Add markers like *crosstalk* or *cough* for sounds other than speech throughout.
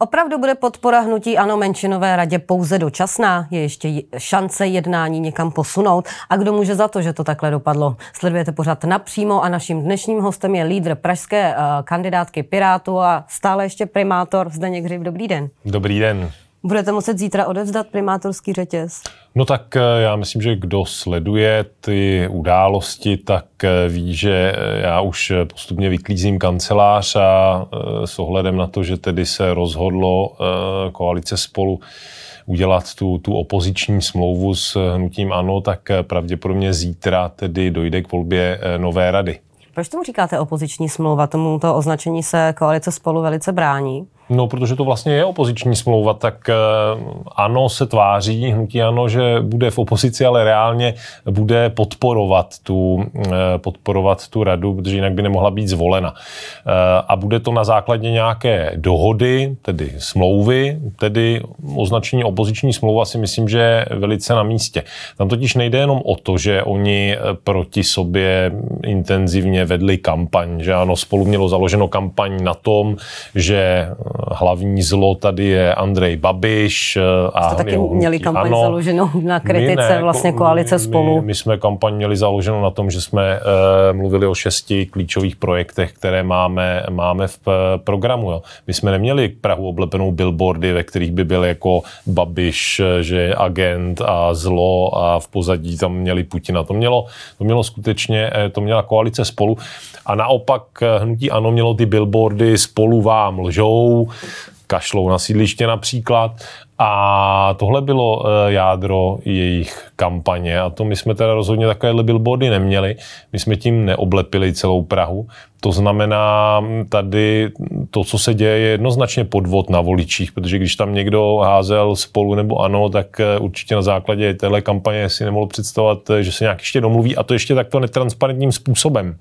Opravdu bude podpora hnutí ano menšinové radě pouze dočasná? Je ještě šance jednání někam posunout? A kdo může za to, že to takhle dopadlo? Sledujete pořád napřímo a naším dnešním hostem je lídr pražské uh, kandidátky Pirátu a stále ještě primátor Zdeněk Hřiv. Dobrý den. Dobrý den. Budete muset zítra odevzdat primátorský řetěz? No tak eh, já myslím, že kdo sleduje ty události, tak eh, ví, že eh, já už postupně vyklízím kancelář a s ohledem na to, že tedy se rozhodlo koalice spolu udělat tu, tu opoziční smlouvu s hnutím ANO, tak pravděpodobně zítra tedy dojde k volbě nové rady. Proč tomu říkáte opoziční smlouva? Tomuto označení se koalice spolu velice brání. No, protože to vlastně je opoziční smlouva, tak eh, ano, se tváří hnutí ano, že bude v opozici, ale reálně bude podporovat tu, eh, podporovat tu radu, protože jinak by nemohla být zvolena. Eh, a bude to na základě nějaké dohody, tedy smlouvy, tedy označení opoziční smlouva si myslím, že je velice na místě. Tam totiž nejde jenom o to, že oni proti sobě intenzivně vedli kampaň, že ano, spolu mělo založeno kampaň na tom, že hlavní zlo tady je Andrej Babiš eh, a Jste taky měli kampaň ano. založenou na kritice ne, vlastně koalice my, spolu. My, my jsme kampaň měli založenou na tom, že jsme uh, mluvili o šesti klíčových projektech, které máme, máme v uh, programu. Jo. My jsme neměli Prahu oblepenou billboardy, ve kterých by byl jako Babiš, že je agent a zlo a v pozadí tam měli Putina. To mělo, to mělo skutečně, to měla koalice spolu. A naopak hnutí ANO mělo ty billboardy spolu vám lžou, kašlou na sídliště například. A tohle bylo eh, jádro jejich kampaně a to my jsme teda rozhodně takovéhle billboardy neměli. My jsme tím neoblepili celou Prahu. To znamená, tady to, co se děje, je jednoznačně podvod na voličích, protože když tam někdo házel spolu nebo ano, tak eh, určitě na základě téhle kampaně si nemohl představovat, eh, že se nějak ještě domluví a to ještě takto netransparentním způsobem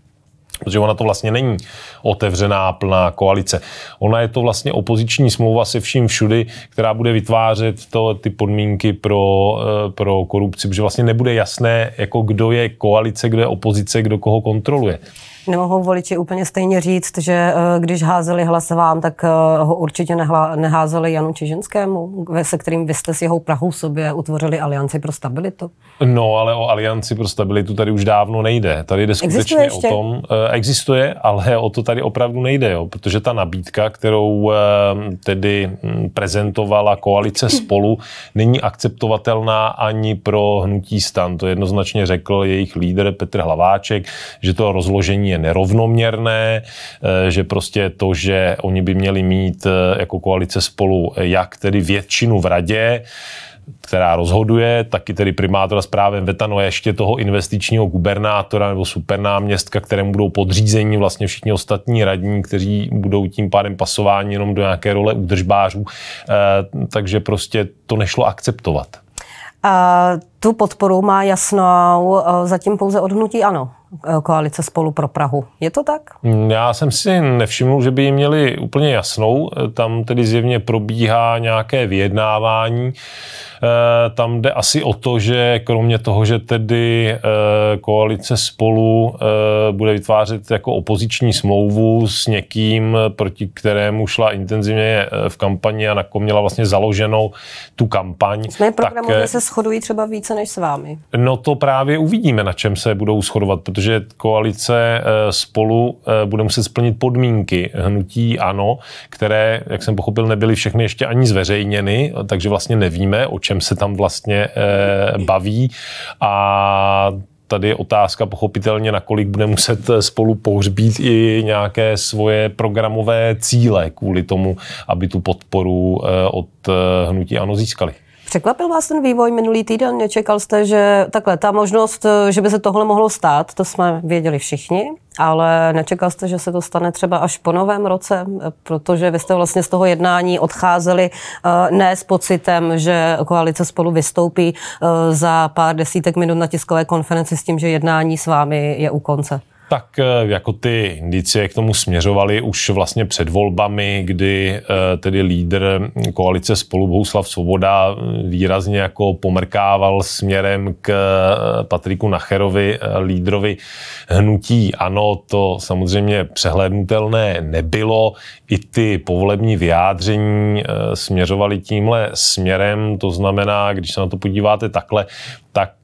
protože ona to vlastně není otevřená plná koalice. Ona je to vlastně opoziční smlouva se vším všudy, která bude vytvářet to, ty podmínky pro, eh, pro korupci, protože vlastně nebude jasné, jako kdo je koalice, kdo je opozice, kdo koho kontroluje nemohou voliči úplně stejně říct, že eh, když házeli hlas vám, tak eh, ho určitě nehla, neházeli Janu Čižinskému, se kterým vy jste s jeho Prahou sobě utvořili Alianci pro stabilitu? No, ale o Alianci pro stabilitu tady už dávno nejde. Tady jde skutečně o tom, eh, existuje, ale o to tady opravdu nejde, jo, protože ta nabídka, kterou tedy hm, prezentovala koalice *clears throat* spolu, není akceptovatelná ani pro hnutí stan. To jednoznačně řekl jejich lídr Petr Hlaváček, že to rozložení je nerovnoměrné, eh, že prostě to, že oni by měli mít eh, jako koalice spolu jak tedy většinu v radě, která rozhoduje, taky tedy primátora s právem veta, no a ještě toho investičního gubernátora nebo supernáměstka, kterému budou podřízení vlastně všichni ostatní radní, kteří budou tím pádem pasováni jenom do nějaké role údržbářů. E, takže prostě to nešlo akceptovat. A tu podporu má jasnou zatím pouze odhnutí ano koalice spolu pro Prahu. Je to tak? Já jsem si nevšiml, že by ji měli úplně jasnou. Tam tedy zjevně probíhá nějaké vyjednávání. Eh, tam jde asi o to, že kromě toho, že tedy eh, koalice spolu eh, bude vytvářet jako opoziční smlouvu s někým, proti kterému šla intenzivně v kampani a na kom měla vlastně založenou tu kampaň. Jsme programu, tak, se shodují třeba více než s vámi. No to právě uvidíme, na čem se budou shodovat, protože koalice spolu bude muset splnit podmínky hnutí ANO, které, jak jsem pochopil, nebyly všechny ještě ani zveřejněny, takže vlastně nevíme, o čem se tam vlastně eh, baví a tady je otázka pochopitelně, nakolik bude muset spolu pohřbít i nějaké svoje programové cíle kvůli tomu, aby tu podporu eh, od eh, hnutí ANO získali. Překvapil vás ten vývoj minulý týden? Nečekal jste, že takhle ta možnost, že by se tohle mohlo stát, to jsme věděli všichni, ale nečekal jste, že se to stane třeba až po novém roce, protože vy jste vlastně z toho jednání odcházeli eh, ne s pocitem, že koalice spolu vystoupí eh, za pár desítek minut na tiskové konferenci s tím, že jednání s vámi je u konce. Tak jako ty indicie k tomu směřovaly už vlastně před volbami, kdy tedy lídr koalice spolu Bohuslav Svoboda výrazně jako pomrkával směrem k Patriku Nacherovi, lídrovi hnutí. Ano, to samozřejmě přehlédnutelné nebylo. I ty povolební vyjádření směřovaly tímhle směrem, to znamená, když se na to podíváte takhle, tak eh,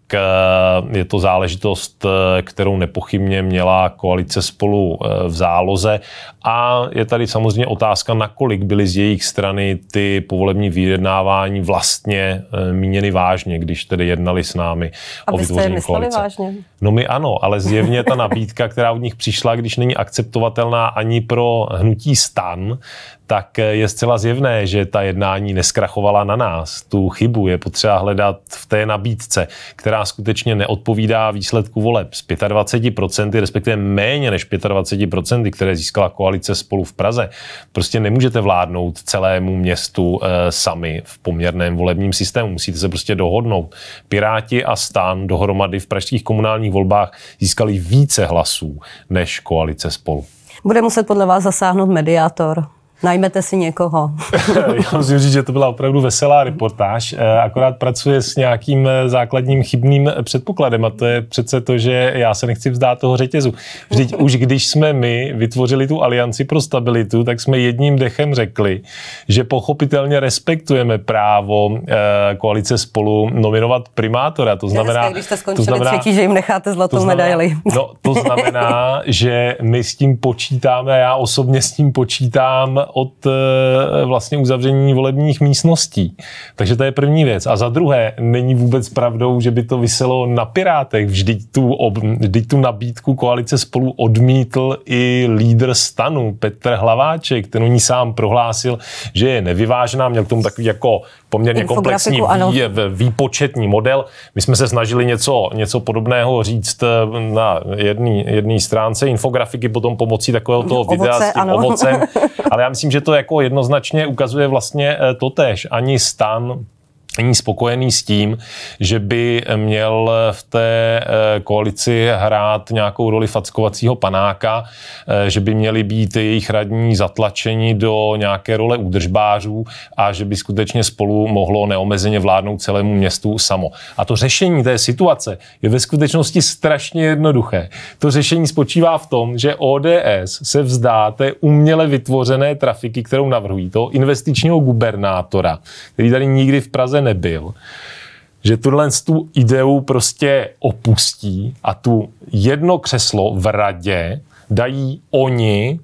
je to záležitost, eh, kterou nepochybně měla koalice spolu eh, v záloze. A je tady samozřejmě otázka, nakolik byly z jejich strany ty povolební vyjednávání vlastně míněny vážně, když tedy jednali s námi A o vytvoření koalice. vážně? No my ano, ale zjevně ta nabídka, která od nich přišla, když není akceptovatelná ani pro hnutí stan, tak je zcela zjevné, že ta jednání neskrachovala na nás. Tu chybu je potřeba hledat v té nabídce, která skutečně neodpovídá výsledku voleb. Z 25%, respektive méně než 25%, které získala koalice spolu v Praze, prostě nemůžete vládnout celému městu e, sami v poměrném volebním systému. Musíte se prostě dohodnout. Piráti a stan dohromady v pražských komunálních volbách získali více hlasů než koalice spolu. Bude muset podle vás zasáhnout mediátor. Najmete si někoho. *laughs* Já musím říct, že to byla opravdu veselá reportáž, eh, akorát pracuje s nějakým eh, základním chybným předpokladem a to je přece to, že já se nechci vzdát toho řetězu. Vždyť *laughs* už když jsme my vytvořili tu alianci pro stabilitu, tak jsme jedním dechem řekli, že pochopitelně respektujeme právo eh, koalice spolu nominovat primátora. To znamená, Hezké, když jste skončili to znamená, třetí, že jim necháte zlatou to znamená, medaili. No, to znamená, *laughs* že my s tím počítáme, já osobně s tím počítám od eh, vlastně uzavření volebních místností. Takže to je první věc. A za druhé, není vůbec pravdou, že by to vyselo na Pirátech. Vždyť tu, ob, vždyť tu nabídku koalice spolu odmítl i lídr stanu Petr Hlaváček. Ten o ní sám prohlásil, že je nevyvážená. Měl k tomu takový jako poměrně komplexní vý, výpočetní model. My jsme se snažili něco, něco podobného říct eh, na jedné stránce infografiky, potom pomocí takového toho videa s tím ano. ovocem. *laughs* Ale já myslím, že to jako jednoznačně ukazuje vlastně eh, to tež. Ani stan není spokojený s tím, že by měl v té eh, koalici hrát nějakou roli fackovacího panáka, eh, že by měli být jejich radní zatlačeni do nějaké role údržbářů a že by skutečně spolu mohlo neomezeně vládnout celému městu samo. A to řešení té situace je ve skutečnosti strašně jednoduché. To řešení spočívá v tom, že ODS se vzdá té uměle vytvořené trafiky, kterou navrhují, toho investičního gubernátora, který tady nikdy v Praze nebyl, že tuhle tu ideu prostě opustí a tu jedno křeslo v radě dají oni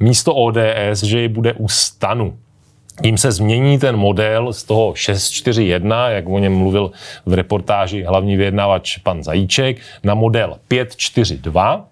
místo ODS, že ji bude u stanu. Tím se změní ten model z toho 641, jak o něm mluvil v reportáži hlavní vyjednávač pan Zajíček, na model 542.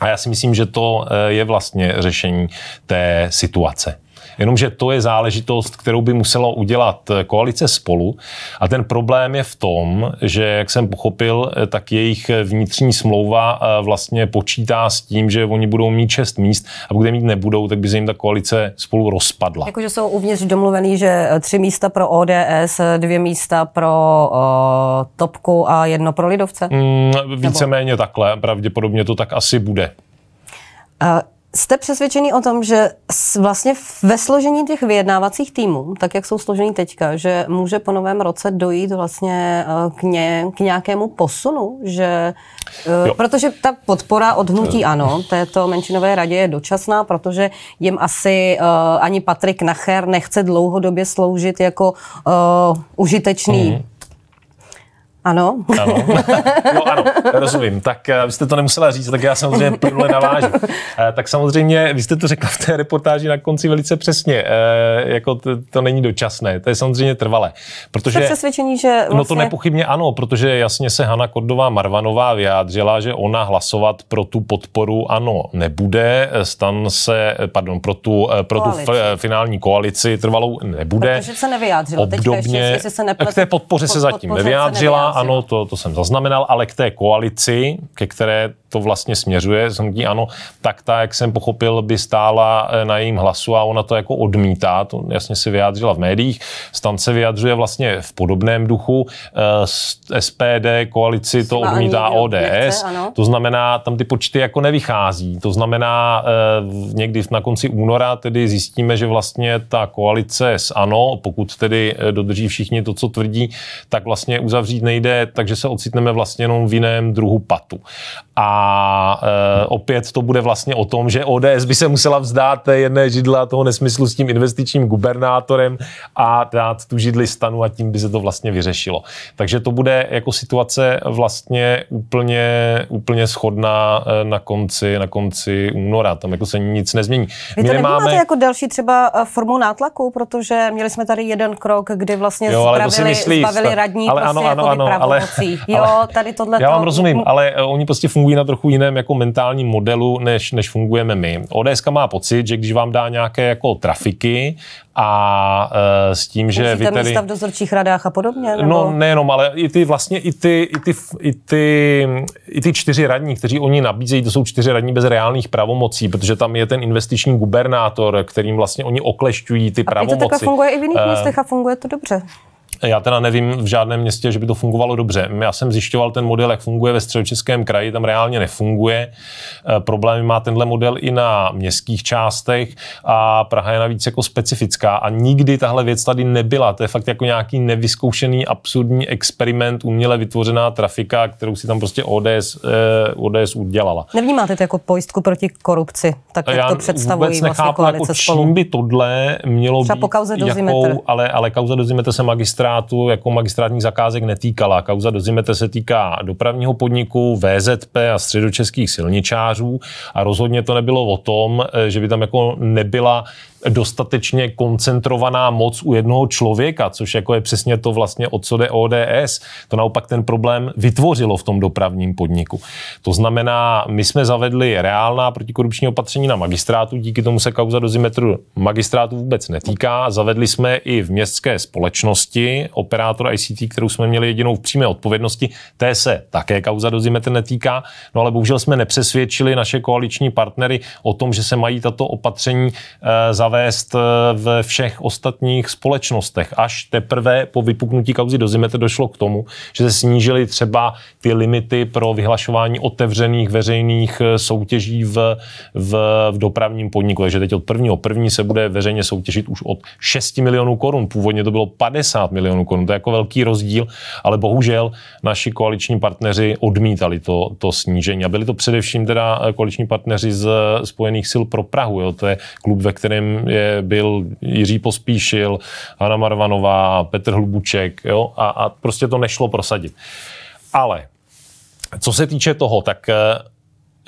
A já si myslím, že to eh, je vlastně řešení té situace. Jenomže to je záležitost, kterou by muselo udělat eh, koalice spolu. A ten problém je v tom, že, jak jsem pochopil, eh, tak jejich vnitřní smlouva eh, vlastně počítá s tím, že oni budou mít šest míst a pokud je mít nebudou, tak by se jim ta koalice spolu rozpadla. Jakože jsou uvnitř domluvený, že tři místa pro ODS, dvě místa pro uh, Topku a jedno pro Lidovce? Mm, víceméně Nebo? takhle. Pravděpodobně to tak asi bude. Uh, Jste přesvědčený o tom, že vlastně ve složení těch vyjednávacích týmů, tak jak jsou složení teďka, že může po novém roce dojít vlastně eh, k, ně, k nějakému posunu, že eh, jo. protože ta podpora od hnutí ano, této menšinové radě je dočasná, protože jim asi uh, ani Patrik Nacher nechce dlouhodobě sloužit jako uh, užitečný mm ano. Ano. No ano, rozumím. Tak uh, vy jste to nemusela říct, tak já samozřejmě plynule navážu. Uh, *laughs* tak samozřejmě, vy jste to řekla v té reportáži na konci velice přesně, uh, jako to, to není dočasné, to je samozřejmě trvalé. Protože, jste přesvědčení, že vlastně... No to vlastně- nepochybně ano, protože jasně se Hana Kordová Marvanová vyjádřila, že ona hlasovat pro tu podporu ano nebude, stan se, pardon, pro tu, pro tu f, finální koalici trvalou nebude. Protože se nevyjádřila. Obdobně, Teďka ještě, se neplet, k té podpoře pod, se zatím nevyjádřila, ano, to, to jsem zaznamenal, ale k té koalici, ke které to vlastně směřuje, hnutí ano, tak ta, jak jsem pochopil, by stála eh, na jejím hlasu a ona to jako odmítá, to jasně si vyjádřila v médiích. Stan se vyjadřuje vlastně v podobném duchu. SPD, koalici to odmítá ODS. To znamená, tam ty počty jako nevychází. To znamená, někdy na konci února tedy zjistíme, že vlastně ta koalice s ANO, pokud tedy dodrží všichni to, co tvrdí, tak vlastně uzavřít nejde, takže se ocitneme vlastně jenom v jiném druhu patu. A e, opět to bude vlastně o tom, že ODS by se musela vzdát té jedné židla toho nesmyslu s tím investičním gubernátorem a dát tu židli stanu a tím by se to vlastně vyřešilo. Takže to bude jako situace vlastně úplně, úplně schodná e, na konci, na konci února. Tam jako se nic nezmění. Vy to My nemáme... jako další třeba e, formou nátlaku, protože měli jsme tady jeden krok, kdy vlastně jo, ale zbavili, myslí, zbavili radní ale prostě ano, ano, jako ano, ale, Jo, tady tohle Já vám rozumím, ale oni prostě fungují na trochu jiném jako mentálním modelu, než, než fungujeme my. ODS má pocit, že když vám dá nějaké jako trafiky a uh, s tím, že vy tedy... v dozorčích radách a podobně? Nebo? No nejenom, ale i ty vlastně, i ty, i ty, i ty, i ty čtyři radní, kteří oni nabízejí, to jsou čtyři radní bez reálných pravomocí, protože tam je ten investiční gubernátor, kterým vlastně oni oklešťují ty a pravomoci. A to takhle funguje i v jiných uh, městech a funguje to dobře. Já teda nevím v žádném městě, že by to fungovalo dobře. Já jsem zjišťoval ten model, jak funguje ve středočeském kraji, tam reálně nefunguje. E, problémy má tenhle model i na městských částech a Praha je navíc jako specifická a nikdy tahle věc tady nebyla. To je fakt jako nějaký nevyzkoušený absurdní experiment, uměle vytvořená trafika, kterou si tam prostě ODS, eh, ODS udělala. Nevnímáte to jako pojistku proti korupci, tak jak Já to představují vůbec vlastně nechápu, jako čím by tohle mělo Třeba být, po kauze jakou, ale, ale kauza se magistra magistrátu jako magistrátních zakázek netýkala. Kauza Dozimete se týká dopravního podniku, VZP a středočeských silničářů a rozhodně to nebylo o tom, eh, že by tam jako nebyla dostatečně koncentrovaná moc u jednoho člověka, což jako je přesně to vlastně, o co jde ODS. To naopak ten problém vytvořilo v tom dopravním podniku. To znamená, my jsme zavedli reálná protikorupční opatření na magistrátu, díky tomu se kauza dozimetru magistrátu vůbec netýká. Zavedli jsme i v městské společnosti operátor ICT, kterou jsme měli jedinou v přímé odpovědnosti, té se také kauza dozimetr netýká, no ale bohužel jsme nepřesvědčili naše koaliční partnery o tom, že se mají tato opatření e, zavést eh, ve všech ostatních společnostech. Až teprve po vypuknutí kauzy dozimetr došlo k tomu, že se snížily třeba ty limity pro vyhlašování otevřených veřejných eh, soutěží v, v, v dopravním podniku. Takže teď od prvního první se bude veřejně soutěžit už od 6 milionů korun. Původně to bylo 50 milionů korun. To je jako velký rozdíl, ale bohužel naši koaliční partneři odmítali to, to snížení. A byli to především teda eh, koaliční partneři z Spojených sil pro Prahu. Jo. To je klub, ve kterém je, byl Jiří Pospíšil, Hanna Marvanová, Petr Hlubuček, jo, a, a prostě to nešlo prosadit. Ale co se týče toho, tak eh,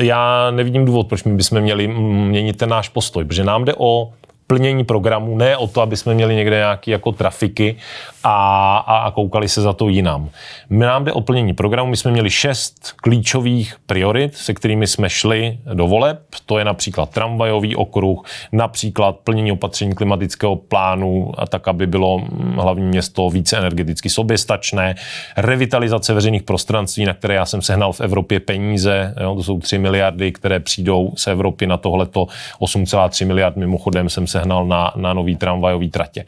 já nevidím důvod, proč my bychom měli měnit ten náš postoj, protože nám jde o plnění programu, ne o to, aby jsme měli někde nějaké jako trafiky a, a, a koukali se za to jinam. My nám jde o plnění programu, my jsme měli šest klíčových priorit, se kterými jsme šli do voleb, to je například tramvajový okruh, například plnění opatření klimatického plánu, a tak, aby bylo hlavní město více energeticky soběstačné, revitalizace veřejných prostranství, na které já jsem sehnal v Evropě peníze, jo, to jsou 3 miliardy, které přijdou z Evropy na tohleto 8,3 miliard. Mimochodem jsem sehnal na, na nový tramvajový tratě.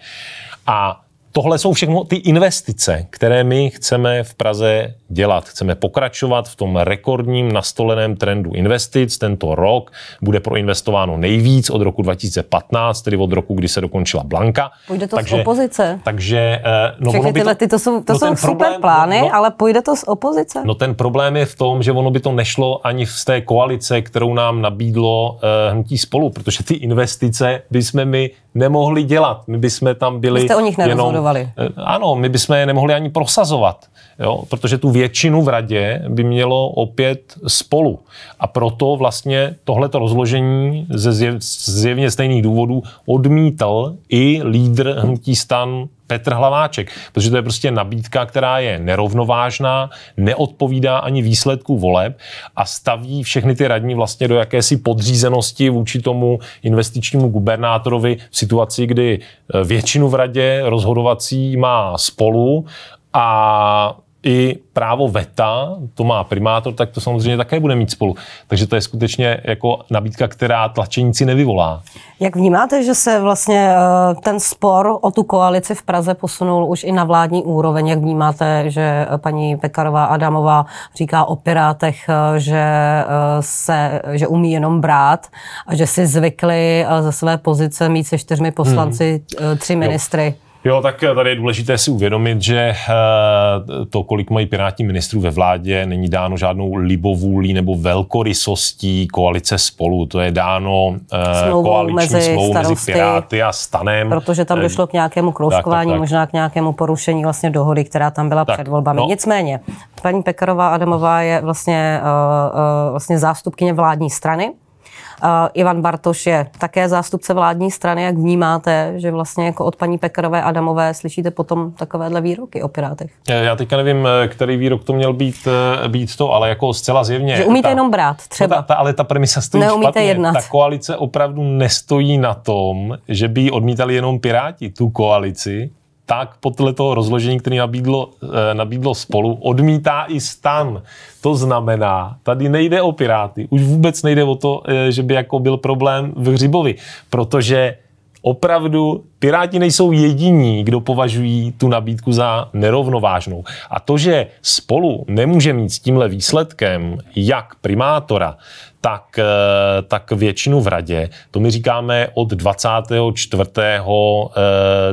A tohle jsou všechno ty investice, které my chceme v Praze dělat. Chceme pokračovat v tom rekordním nastoleném trendu investic. Tento rok bude proinvestováno nejvíc od roku 2015, tedy od roku, kdy se dokončila Blanka. Půjde to takže, z opozice. Takže, eh, no Všechny tyhle, to, ty to jsou, to no jsou super problém, plány, no, no, ale půjde to z opozice. No ten problém je v tom, že ono by to nešlo ani z té koalice, kterou nám nabídlo uh, hnutí spolu, protože ty investice bychom my nemohli dělat. My bychom tam byli. Jste o nich nerozhodovali. Jenom, uh, ano, my bychom je nemohli ani prosazovat jo, protože tu většinu v radě by mělo opět spolu. A proto vlastně tohleto rozložení ze zjev, zjevně stejných důvodů odmítal i lídr hnutí stan Petr Hlaváček, protože to je prostě nabídka, která je nerovnovážná, neodpovídá ani výsledku voleb a staví všechny ty radní vlastně do jakési podřízenosti vůči tomu investičnímu gubernátorovi v situaci, kdy většinu v radě rozhodovací má spolu a i právo veta, to má primátor, tak to samozřejmě také bude mít spolu. Takže to je skutečně jako nabídka, která tlačeníci nevyvolá. Jak vnímáte, že se vlastně eh, ten spor o tu koalici v Praze posunul už i na vládní úroveň? Jak vnímáte, že paní Pekarová Adamová říká o Pirátech, eh, že, eh, se, že umí jenom brát a že si zvykli ze své pozice mít se čtyřmi poslanci hmm. tři ministry? Jo. Jo, tak tady je důležité si uvědomit, že eh, to, kolik mají pirátní ministrů ve vládě, není dáno žádnou libovůlí nebo velkorysostí koalice spolu. To je dáno eh, Smlouvou koaliční mezi smlouvou mezi Piráty a Stanem. Protože tam došlo k nějakému kroužkování, tak, tak, tak. možná k nějakému porušení vlastně dohody, která tam byla tak, před volbami. No. Nicméně, paní Pekarová Adamová je vlastně, vlastně zástupkyně vládní strany. Ivan Bartoš je také zástupce vládní strany. Jak vnímáte, že vlastně jako od paní Pekarové Adamové slyšíte potom takovéhle výroky o Pirátech? Já teďka nevím, eh, který výrok to měl být, eh, být to, ale jako zcela zjevně. Že umíte ta, jenom brát, třeba. No ta, ta, ale ta premisa stojí Neumíte špatně. Jednat. Ta koalice opravdu nestojí na tom, že by odmítali jenom Piráti tu koalici, tak podle toho rozložení, který nabídlo, eh, nabídlo spolu, odmítá i stan. To znamená, tady nejde o Piráty, už vůbec nejde o to, eh, že by jako byl problém v Hřibovi, protože opravdu Piráti nejsou jediní, kdo považují tu nabídku za nerovnovážnou. A to, že spolu nemůže mít s tímhle výsledkem jak primátora, tak, eh, tak většinu v radě. To my říkáme od 24.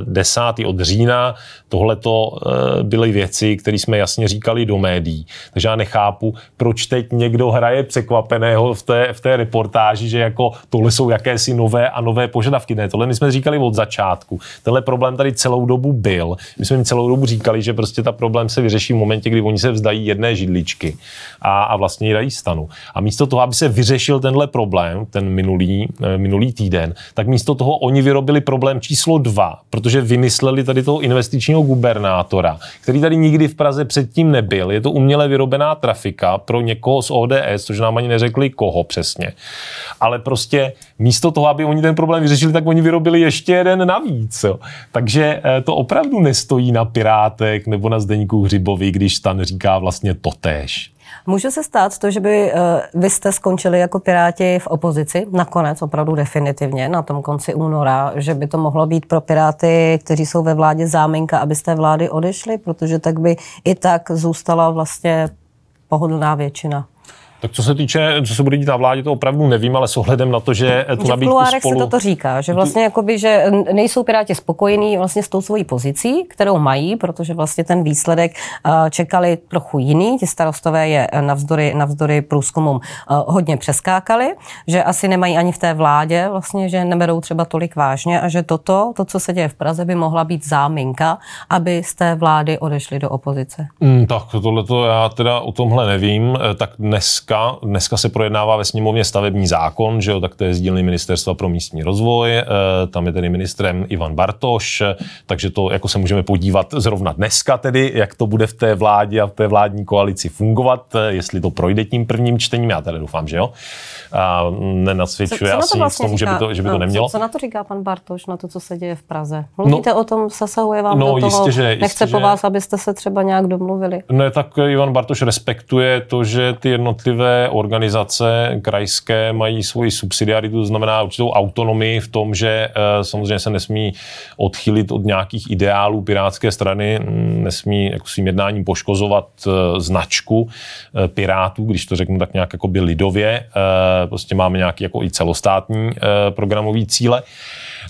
10. Eh, od října. Tohle to eh, byly věci, které jsme jasně říkali do médií. Takže já nechápu, proč teď někdo hraje překvapeného v té, v té reportáži, že jako tohle jsou jakési nové a nové požadavky. Ne, tohle my jsme říkali od začátku. Tenhle problém tady celou dobu byl. My jsme jim celou dobu říkali, že prostě ta problém se vyřeší v momentě, kdy oni se vzdají jedné židličky a, a vlastně ji dají stanu. A místo toho, aby se vyřešil tenhle problém, ten minulý, eh, minulý týden, tak místo toho oni vyrobili problém číslo dva, protože vymysleli tady toho investičního gubernátora, který tady nikdy v Praze předtím nebyl. Je to uměle vyrobená trafika pro někoho z ODS, což nám ani neřekli koho přesně. Ale prostě místo toho, aby oni ten problém vyřešili, tak oni vyrobili ještě jeden navíc. Jo. Takže eh, to opravdu nestojí na Pirátek nebo na Zdeníku Hřibovi, když Stan říká vlastně totéž. Může se stát to, že by uh, vy jste skončili jako Piráti v opozici, nakonec opravdu definitivně, na tom konci února, že by to mohlo být pro Piráty, kteří jsou ve vládě záminka, abyste vlády odešli, protože tak by i tak zůstala vlastně pohodlná většina. Tak co se týče, co se bude dít na vládě, to opravdu nevím, ale s ohledem na to, že tu nabídku v spolu... se toto říká, že vlastně jakoby, že nejsou Piráti spokojení vlastně s tou svojí pozicí, kterou mají, protože vlastně ten výsledek čekali trochu jiný, ti starostové je navzdory, navzdory průzkumům hodně přeskákali, že asi nemají ani v té vládě vlastně, že neberou třeba tolik vážně a že toto, to, co se děje v Praze, by mohla být záminka, aby z té vlády odešli do opozice. Mm, tak tohle to já teda o tomhle nevím, tak dneska dneska. Dneska se projednává ve sněmovně stavební zákon, že jo, tak to je z dílny Ministerstva pro místní rozvoj, e, tam je tedy ministrem Ivan Bartoš, takže to jako se můžeme podívat zrovna dneska tedy, jak to bude v té vládě a v té vládní koalici fungovat, e, jestli to projde tím prvním čtením, já teda doufám, že jo. A nenasvědčuje co, co asi vlastně tomu, že by to, že by to no, nemělo. Co, co na to říká pan Bartoš, na to, co se děje v Praze? Mluvíte no, o tom, zasahuje vám no, do toho, jistě, že, nechce jistě, po vás, abyste se třeba nějak domluvili? Ne, tak Ivan Bartoš respektuje to, že ty jednotlivé jednotlivé organizace krajské mají svoji subsidiaritu, to znamená určitou autonomii v tom, že eh, samozřejmě se nesmí odchylit od nějakých ideálů pirátské strany, mm, nesmí jako svým jednáním poškozovat eh, značku eh, pirátů, když to řeknu tak nějak jako by lidově. Prostě máme nějaký jako i celostátní programový cíle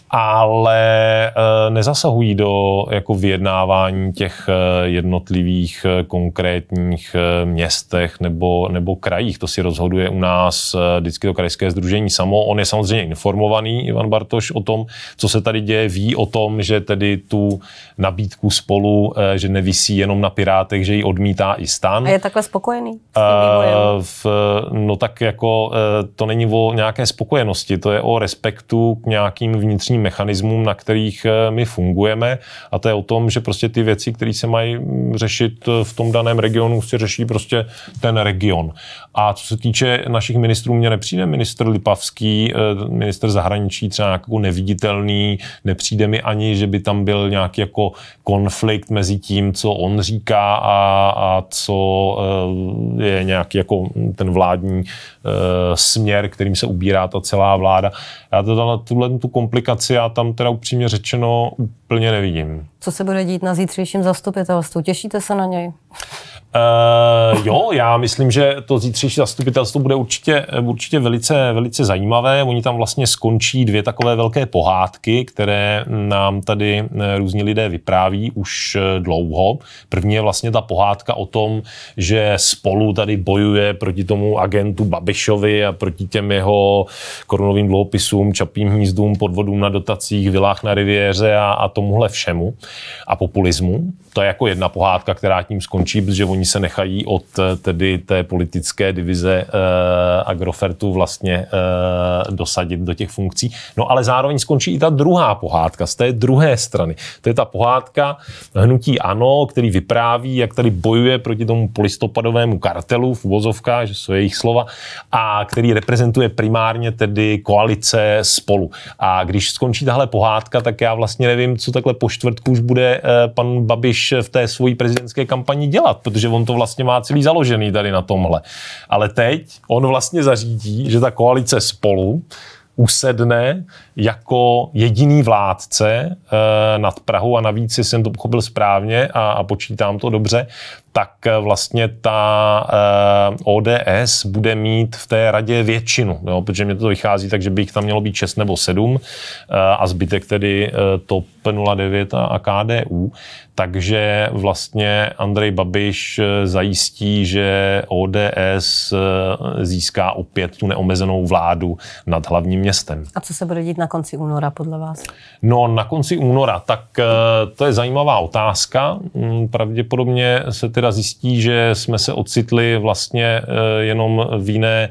ale eh, nezasahují do jako vyjednávání těch eh, jednotlivých eh, konkrétních městech nebo, nebo krajích. To si rozhoduje u nás vždycky to krajské združení samo. On je samozřejmě informovaný, Ivan Bartoš, o tom, co se tady děje, ví o tom, že tedy tu nabídku spolu, že nevisí jenom na Pirátech, že ji odmítá i stan. A je takhle spokojený uh, v, No tak jako to není o nějaké spokojenosti, to je o respektu k nějakým vnitřním mechanismům, na kterých my fungujeme a to je o tom, že prostě ty věci, které se mají mm, řešit v tom daném regionu, si řeší prostě ten region. A co se týče našich ministrů, mě nepřijde ministr Lipavský, minister zahraničí třeba jako neviditelný, nepřijde mi ani, že by tam byl nějaký jako konflikt mezi tím, co on říká a, a co je nějaký jako ten vládní směr, kterým se ubírá ta celá vláda. Já teda na tuhle tu komplikaci já tam teda upřímně řečeno úplně nevidím. Co se bude dít na zítřejším zastupitelstvu? Těšíte se na něj? Uh, jo, já myslím, že to zítřejší zastupitelstvo bude určitě, určitě velice, velice zajímavé. Oni tam vlastně skončí dvě takové velké pohádky, které nám tady eh, různí lidé vypráví už eh, dlouho. První je vlastně ta pohádka o tom, že spolu tady bojuje proti tomu agentu Babišovi a proti těm jeho korunovým dluhopisům, čapým hnízdům, podvodům na dotacích, vilách na riviéře a, a tomuhle všemu a populismu. To je jako jedna pohádka, která tím skončí, protože oni se nechají od eh, tedy té politické divize uh, Agrofertu vlastně uh, dosadit do těch funkcí. No ale zároveň skončí i ta druhá pohádka z té druhé strany. To je ta pohádka hnutí ANO, který vypráví, jak tady bojuje proti tomu polistopadovému kartelu v uvozovkách, že jsou jejich slova, a který reprezentuje primárně tedy koalice spolu. A když skončí tahle pohádka, tak já vlastně nevím, co takhle po čtvrtku už bude pan Babiš v té svojí prezidentské kampani dělat, protože on to vlastně má celý založený tady na tomhle. Ale teď on vlastně zařídí, že ta koalice spolu usedne jako jediný vládce e, nad Prahou a navíc, jsem to pochopil správně a, a počítám to dobře, tak eh, vlastně ta e, ODS bude mít v té radě většinu, jo, protože mě to vychází tak, že by jich tam mělo být 6 nebo 7 e, a zbytek tedy TOP 09 a, a KDU. Takže vlastně Andrej Babiš eh, zajistí, že ODS eh, získá opět tu neomezenou vládu nad hlavním městem. A co se bude dít na konci února podle vás? No na konci února, tak eh, to je zajímavá otázka. Mm, pravděpodobně se teda zjistí, že jsme se ocitli vlastně jenom v jiné,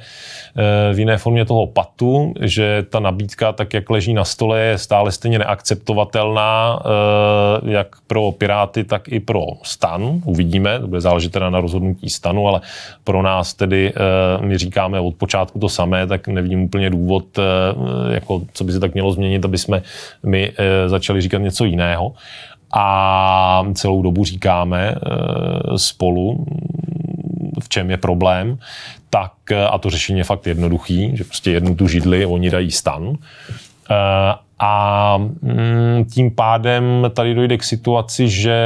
v jiné formě toho patu, že ta nabídka, tak jak leží na stole, je stále stejně neakceptovatelná, jak pro Piráty tak i pro stan. Uvidíme, to bude záležet teda na rozhodnutí stanu, ale pro nás tedy eh, my říkáme od počátku to samé, tak nevidím úplně důvod, eh, jako, co by se tak mělo změnit, aby jsme my eh, začali říkat něco jiného. A celou dobu říkáme spolu, v čem je problém, tak, a to řešení je fakt jednoduchý, že prostě jednu tu židli oni dají stan. A mm, tím pádem tady dojde k situaci, že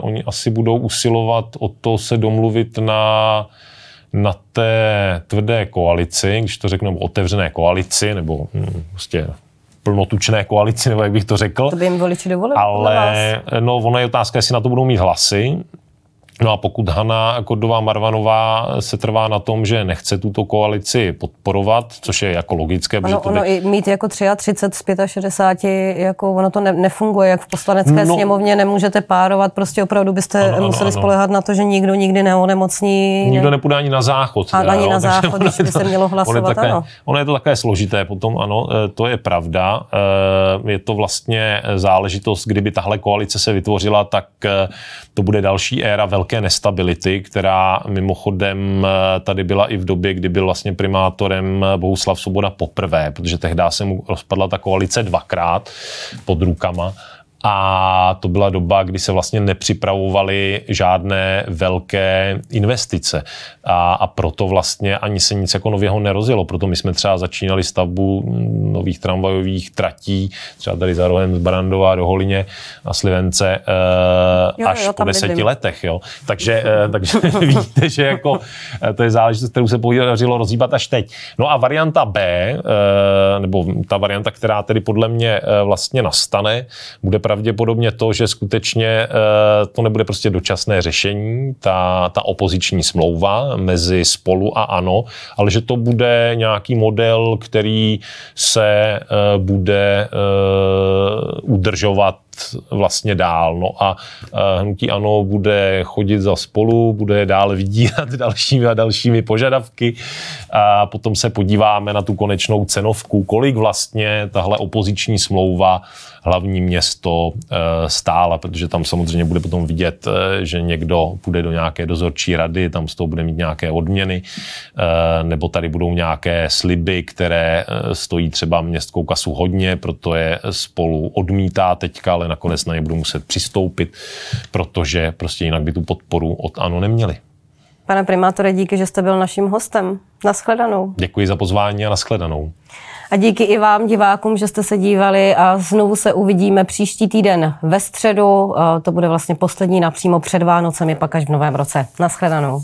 oni asi budou usilovat o to se domluvit na, na té tvrdé koalici, když to řeknu, otevřené koalici, nebo mm, prostě plnotučné koalici, nebo jak bych to řekl. To by jim voliči dovolili, Ale no, ono je otázka, jestli na to budou mít hlasy. No a pokud Hanna Kordová Marvanová se trvá na tom, že nechce tuto koalici podporovat, což je jako logické. To ono by... i mít jako 33 z 65, jako ono to ne, nefunguje, jak v poslanecké no, sněmovně nemůžete párovat, prostě opravdu byste ano, museli ano, spolehat na to, že nikdo nikdy neonemocní. Nikdo nepůjde ani na záchod. A ani jo, na záchod, když by se mělo hlasovat, ono je, také, ano. ono je to také složité potom, ano, e, to je pravda. E, je to vlastně záležitost, kdyby tahle koalice se vytvořila, tak to bude další éra velké velké nestability, která mimochodem eh, tady byla i v době, kdy byl vlastně primátorem eh, Bohuslav Svoboda poprvé, protože tehdy se mu rozpadla ta koalice dvakrát pod rukama a to byla doba, kdy se vlastně nepřipravovaly žádné velké investice. A, a proto vlastně ani se nic jako nového nerozjelo. Proto my jsme třeba začínali stavbu nových tramvajových tratí, třeba tady za rohem z Barandova do Holině a Slivence uh, jo, až jo, po deseti vidím. letech. Jo. Takže, uh, takže *laughs* víte, že jako, uh, to je záležitost, kterou se podařilo rozhýbat až teď. No a varianta B, nebo ta varianta, která tedy podle mě vlastně nastane, bude právě pravděpodobně to, že skutečně eh, to nebude prostě dočasné řešení, ta, ta opoziční smlouva mezi spolu a ano, ale že to bude nějaký model, který se eh, bude eh, udržovat vlastně dál. No a hnutí ANO bude chodit za spolu, bude dále vydírat *laughs* dalšími a dalšími požadavky a potom se podíváme na tu konečnou cenovku, kolik vlastně tahle opoziční smlouva hlavní město eh, stála, protože tam samozřejmě bude potom vidět, eh, že někdo půjde do nějaké dozorčí rady, tam z toho bude mít nějaké odměny, eh, nebo tady budou nějaké sliby, které stojí třeba městskou kasu hodně, proto je spolu odmítá teďka, ale nakonec na ně budou muset přistoupit, protože prostě jinak by tu podporu od ANO neměli. Pane primátore, díky, že jste byl naším hostem. Naschledanou. Děkuji za pozvání a naschledanou. A díky i vám, divákům, že jste se dívali a znovu se uvidíme příští týden ve středu. To bude vlastně poslední napřímo před Vánocemi, pak až v novém roce. Naschledanou.